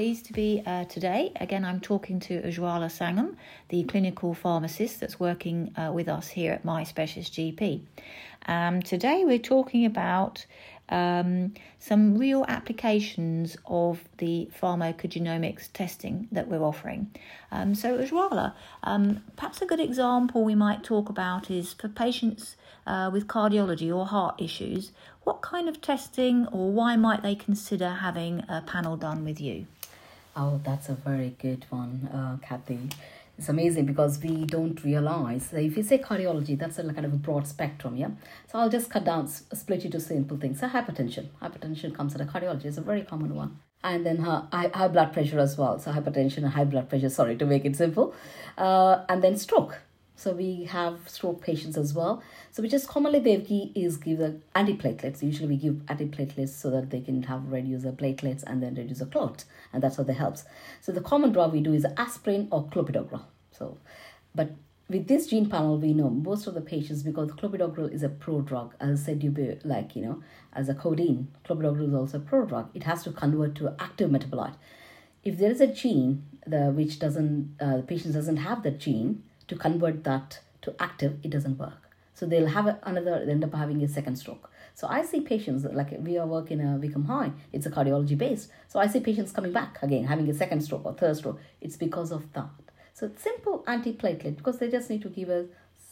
pleased to be uh, today. Again, I'm talking to Ujwala Sangam, the clinical pharmacist that's working uh, with us here at My Specialist GP. Um, today, we're talking about um, some real applications of the pharmacogenomics testing that we're offering. Um, so, Ujwala, um, perhaps a good example we might talk about is for patients uh, with cardiology or heart issues, what kind of testing or why might they consider having a panel done with you? Oh, that's a very good one, uh, Kathy. It's amazing because we don't realize that if you say cardiology, that's a kind of a broad spectrum, yeah. So I'll just cut down, split it to simple things. So hypertension, hypertension comes under cardiology. It's a very common one, and then high, high blood pressure as well. So hypertension and high blood pressure. Sorry to make it simple, uh, and then stroke. So we have stroke patients as well. So we just commonly give is give the antiplatelets. Usually we give antiplatelets so that they can have reduce the platelets and then reduce the clot, and that's how that helps. So the common drug we do is aspirin or clopidogrel. So, but with this gene panel, we know most of the patients because clopidogrel is a pro-drug. As I said, you be like you know, as a codeine, clopidogrel is also a pro-drug. It has to convert to active metabolite. If there is a gene the which doesn't uh, the patient doesn't have that gene, to convert that to active, it doesn't work. So they'll have another, they end up having a second stroke. So I see patients, like we are working a Wickham High, it's a cardiology based. So I see patients coming back again, having a second stroke or third stroke. It's because of that. So it's simple antiplatelet because they just need to give a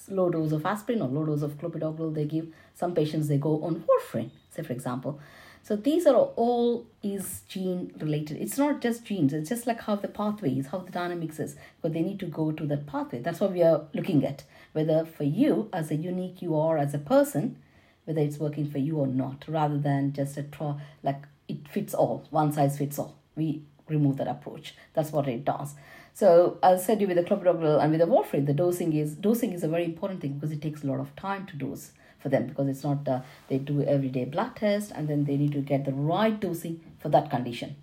low dose of aspirin or low dose of clopidogrel. They give some patients they go on warfarin, say for example. So these are all is gene related. It's not just genes. It's just like how the pathway is, how the dynamics is. But they need to go to that pathway. That's what we are looking at. Whether for you as a unique you are as a person, whether it's working for you or not, rather than just a tro- like it fits all, one size fits all. We remove that approach. That's what it does. So I'll said, you with the clopidogrel and with the warfarin, the dosing is dosing is a very important thing because it takes a lot of time to dose for them because it's not uh, they do everyday blood test and then they need to get the right dosing for that condition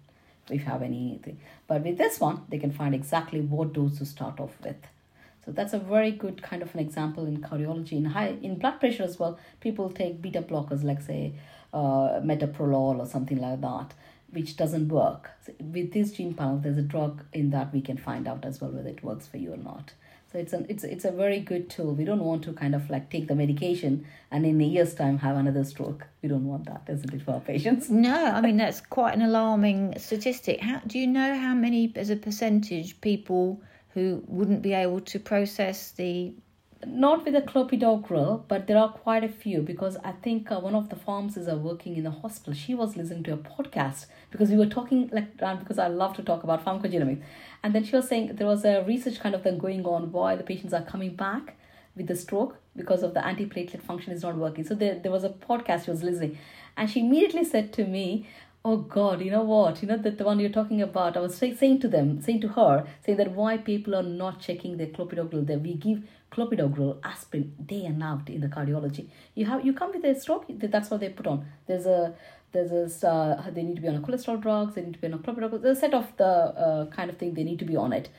if you have anything but with this one they can find exactly what dose to start off with. So that's a very good kind of an example in cardiology. In high in blood pressure as well people take beta blockers like say uh, metoprolol or something like that which doesn't work. So with this gene panel there's a drug in that we can find out as well whether it works for you or not so it's an it's it's a very good tool. We don't want to kind of like take the medication and in a year's time have another stroke. We don't want that, isn't it, for our patients? No, I mean that's quite an alarming statistic. How do you know how many as a percentage people who wouldn't be able to process the not with the clopidogrel, but there are quite a few because I think uh, one of the pharmacists are working in the hospital. She was listening to a podcast because we were talking like because I love to talk about pharmacogenomics, and then she was saying there was a research kind of thing going on why the patients are coming back with the stroke because of the antiplatelet function is not working. So there, there was a podcast she was listening, and she immediately said to me, oh god you know what? You know that the one you're talking about? I was say, saying to them saying to her saying that why people are not checking their clopidogrel that we give clopidogrel aspirin day and night in the cardiology. You have you come with a stroke that's what they put on. There's a there's a uh, they need to be on a cholesterol drugs they need to be on a clopidogrel there's a set of the uh, kind of thing they need to be on it.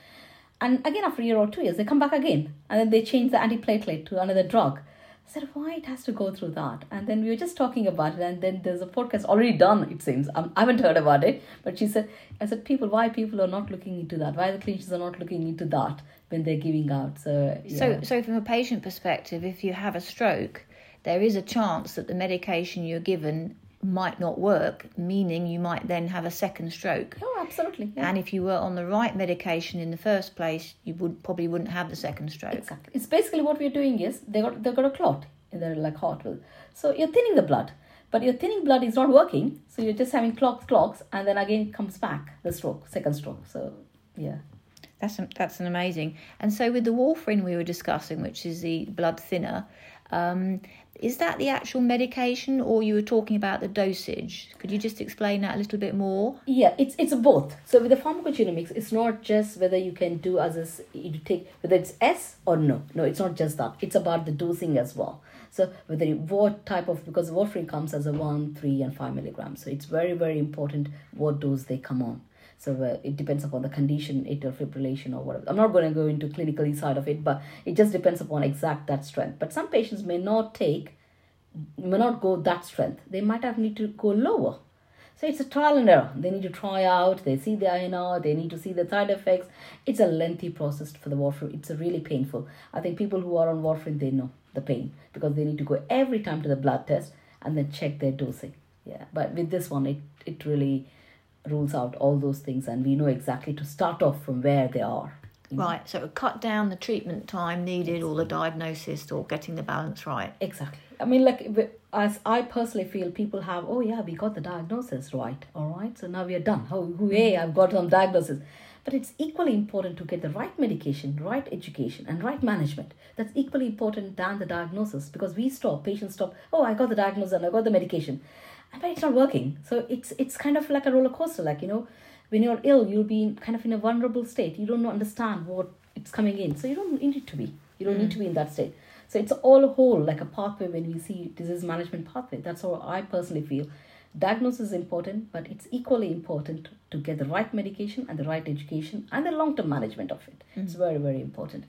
And again after a year or two years they come back again and then they change the antiplatelet to another drug I said, why it has to go through that? And then we were just talking about it, and then there's a podcast already done, it seems. Um, I haven't heard about it, but she said, I said, people, why people are not looking into that? Why the clinicians are not looking into that when they're giving out? So, yeah. so, so from a patient perspective, if you have a stroke, there is a chance that the medication you're given might not work, meaning you might then have a second stroke. Oh, absolutely. Yeah. And if you were on the right medication in the first place, you would probably wouldn't have the second stroke. Exactly. It's basically what we're doing is they got they got a clot in their like heart will. So you're thinning the blood, but your thinning blood is not working. So you're just having clots, clots, and then again comes back the stroke, second stroke. So yeah. That's that's an amazing. And so with the warfarin we were discussing, which is the blood thinner, um, is that the actual medication, or you were talking about the dosage? Could you just explain that a little bit more? Yeah, it's it's both. So with the pharmacogenomics, it's not just whether you can do as a, you take whether it's S or no. No, it's not just that. It's about the dosing as well. So whether you, what type of because warfarin comes as a one, three, and five milligrams. So it's very very important what dose they come on. So uh, it depends upon the condition, atrial fibrillation or whatever. I'm not going to go into clinical side of it, but it just depends upon exact that strength. But some patients may not take, may not go that strength. They might have need to go lower. So it's a trial and error. They need to try out, they see the INR, they need to see the side effects. It's a lengthy process for the warfarin. It's really painful. I think people who are on warfarin, they know the pain because they need to go every time to the blood test and then check their dosing. Yeah, but with this one, it, it really rules out all those things and we know exactly to start off from where they are. Right, so it would cut down the treatment time needed or the diagnosis or getting the balance right. Exactly. I mean, like, as I personally feel, people have, oh, yeah, we got the diagnosis right. All right, so now we are done. Oh, hey, I've got some diagnosis. But it's equally important to get the right medication, right education, and right management. That's equally important than the diagnosis because we stop, patients stop, oh, I got the diagnosis and I got the medication. But it's not working. So it's it's kind of like a roller coaster, like, you know, when you're ill, you'll be kind of in a vulnerable state. You don't understand what it's coming in. So you don't need to be. You don't mm. need to be in that state. So it's all a whole, like a pathway when we see disease management pathway. That's how I personally feel. Diagnosis is important, but it's equally important to get the right medication and the right education and the long term management of it. Mm. It's very, very important.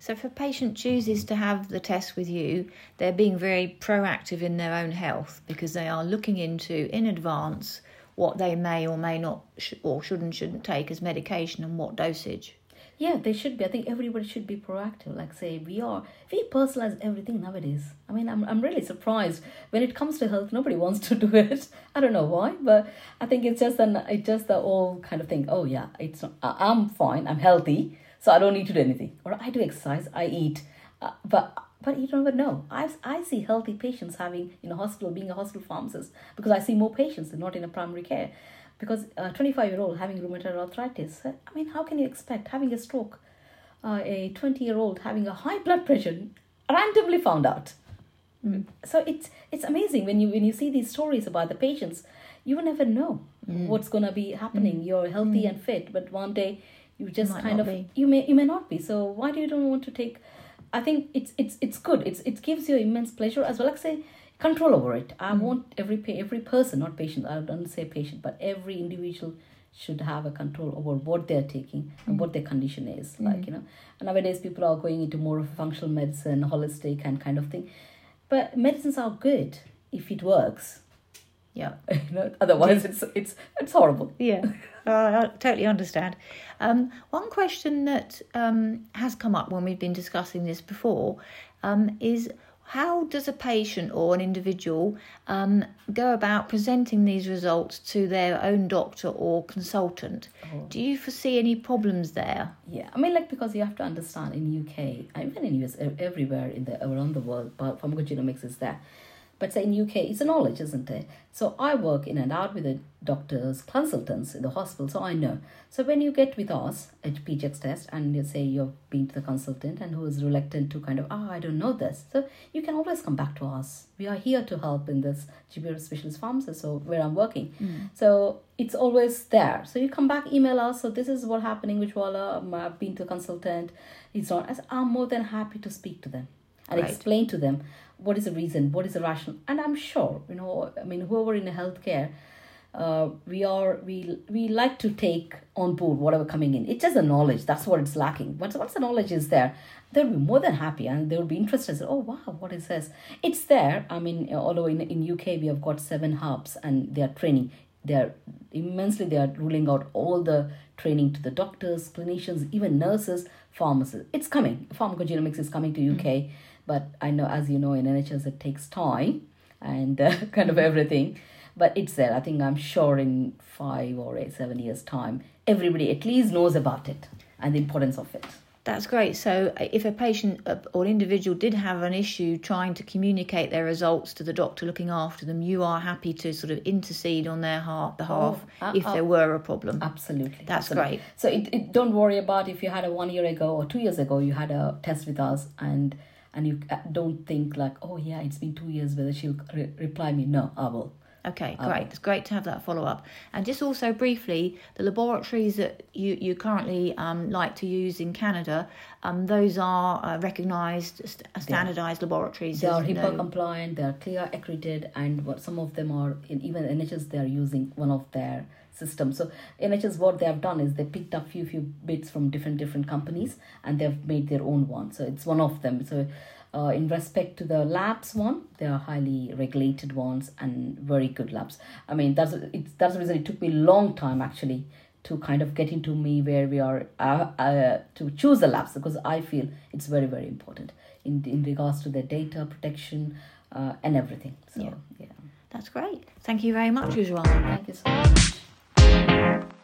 So, if a patient chooses to have the test with you, they're being very proactive in their own health because they are looking into in advance what they may or may not sh- or should and shouldn't take as medication and what dosage. Yeah, they should be. I think everybody should be proactive. Like say we are, we personalize everything nowadays. I mean, I'm I'm really surprised when it comes to health. Nobody wants to do it. I don't know why, but I think it's just an it's just the old kind of thing. Oh yeah, it's I'm fine. I'm healthy, so I don't need to do anything. Or I do exercise. I eat, uh, but but you don't even know. I, I see healthy patients having in a hospital, being a hospital pharmacist, because I see more patients than not in a primary care. Because a 25 year old having rheumatoid arthritis, I mean, how can you expect having a stroke, uh, a 20 year old having a high blood pressure, randomly found out? Mm. So it's it's amazing when you when you see these stories about the patients, you never know mm. what's gonna be happening. Mm. You're healthy mm. and fit, but one day you just kind of be. you may you may not be. So why do you don't want to take I think it's it's it's good. It's it gives you immense pleasure as well. Like say control over it. I mm. want every every person, not patient. I don't say patient, but every individual should have a control over what they're taking mm. and what their condition is. Mm. Like you know, nowadays people are going into more of functional medicine, holistic and kind of thing. But medicines are good if it works. Yeah. otherwise, it's it's it's horrible. Yeah, uh, I totally understand. Um, one question that um, has come up when we've been discussing this before um, is how does a patient or an individual um, go about presenting these results to their own doctor or consultant? Oh. Do you foresee any problems there? Yeah, I mean, like because you have to understand in UK, I even in US, everywhere in the around the world, but pharmacogenomics is there but say in UK, it's a knowledge, isn't it? So I work in and out with the doctors, consultants in the hospital, so I know. So when you get with us at PGX test and you say you've been to the consultant and who is reluctant to kind of, ah, oh, I don't know this. So you can always come back to us. We are here to help in this GP specialist pharmacist, so where I'm working. Mm. So it's always there. So you come back, email us. So this is what happening, Ujwala, I've been to a consultant. It's not as I'm more than happy to speak to them and right. explain to them what is the reason what is the rationale. And i'm sure you know i mean whoever in the healthcare uh, we are we we like to take on board whatever coming in. It's just the knowledge. That's what it's lacking. But once the knowledge is there they'll be more than happy and they'll be interested. Oh wow what is this? It's there. I mean although in, in uk we have got seven hubs and they are training. They are immensely they are ruling out all the training to the doctors clinicians even nurses pharmacists. It's coming. Pharmacogenomics is coming to uk mm-hmm but I know, as you know, in NHS it takes time and uh, kind of everything. But it's there. I think I'm sure in five or eight, seven years' time, everybody at least knows about it and the importance of it. That's great. So, uh, if a patient uh, or an individual did have an issue trying to communicate their results to the doctor looking after them, you are happy to sort of intercede on their heart, behalf oh, uh, if uh, there were a problem. Absolutely. That's absolutely. great. So, it, it, don't worry about if you had a one year ago or two years ago, you had a test with us and and you don't think like oh yeah it's been two years whether she'll re- reply me. No i will Okay, great. It's great to have that follow up. And just also briefly, the laboratories that you, you currently um, like to use in Canada, um, those are uh, recognised, st- standardised laboratories. They are HIPAA compliant, they are CLIA accredited, and what some of them are, in, even NHS, they are using one of their systems. So NHS, what they have done is they picked up few few bits from different different companies and they've made their own one. So it's one of them. So uh, in respect to the labs one, they are highly regulated ones and very good labs. I mean, that's it's that's the reason it took me a long time actually to kind of get into me where we are uh, uh, to choose the labs because I feel it's very very important in in regards to their data protection uh, and everything. So Yeah. yeah, That's great. Thank you very much, Ujwala. thank you so much.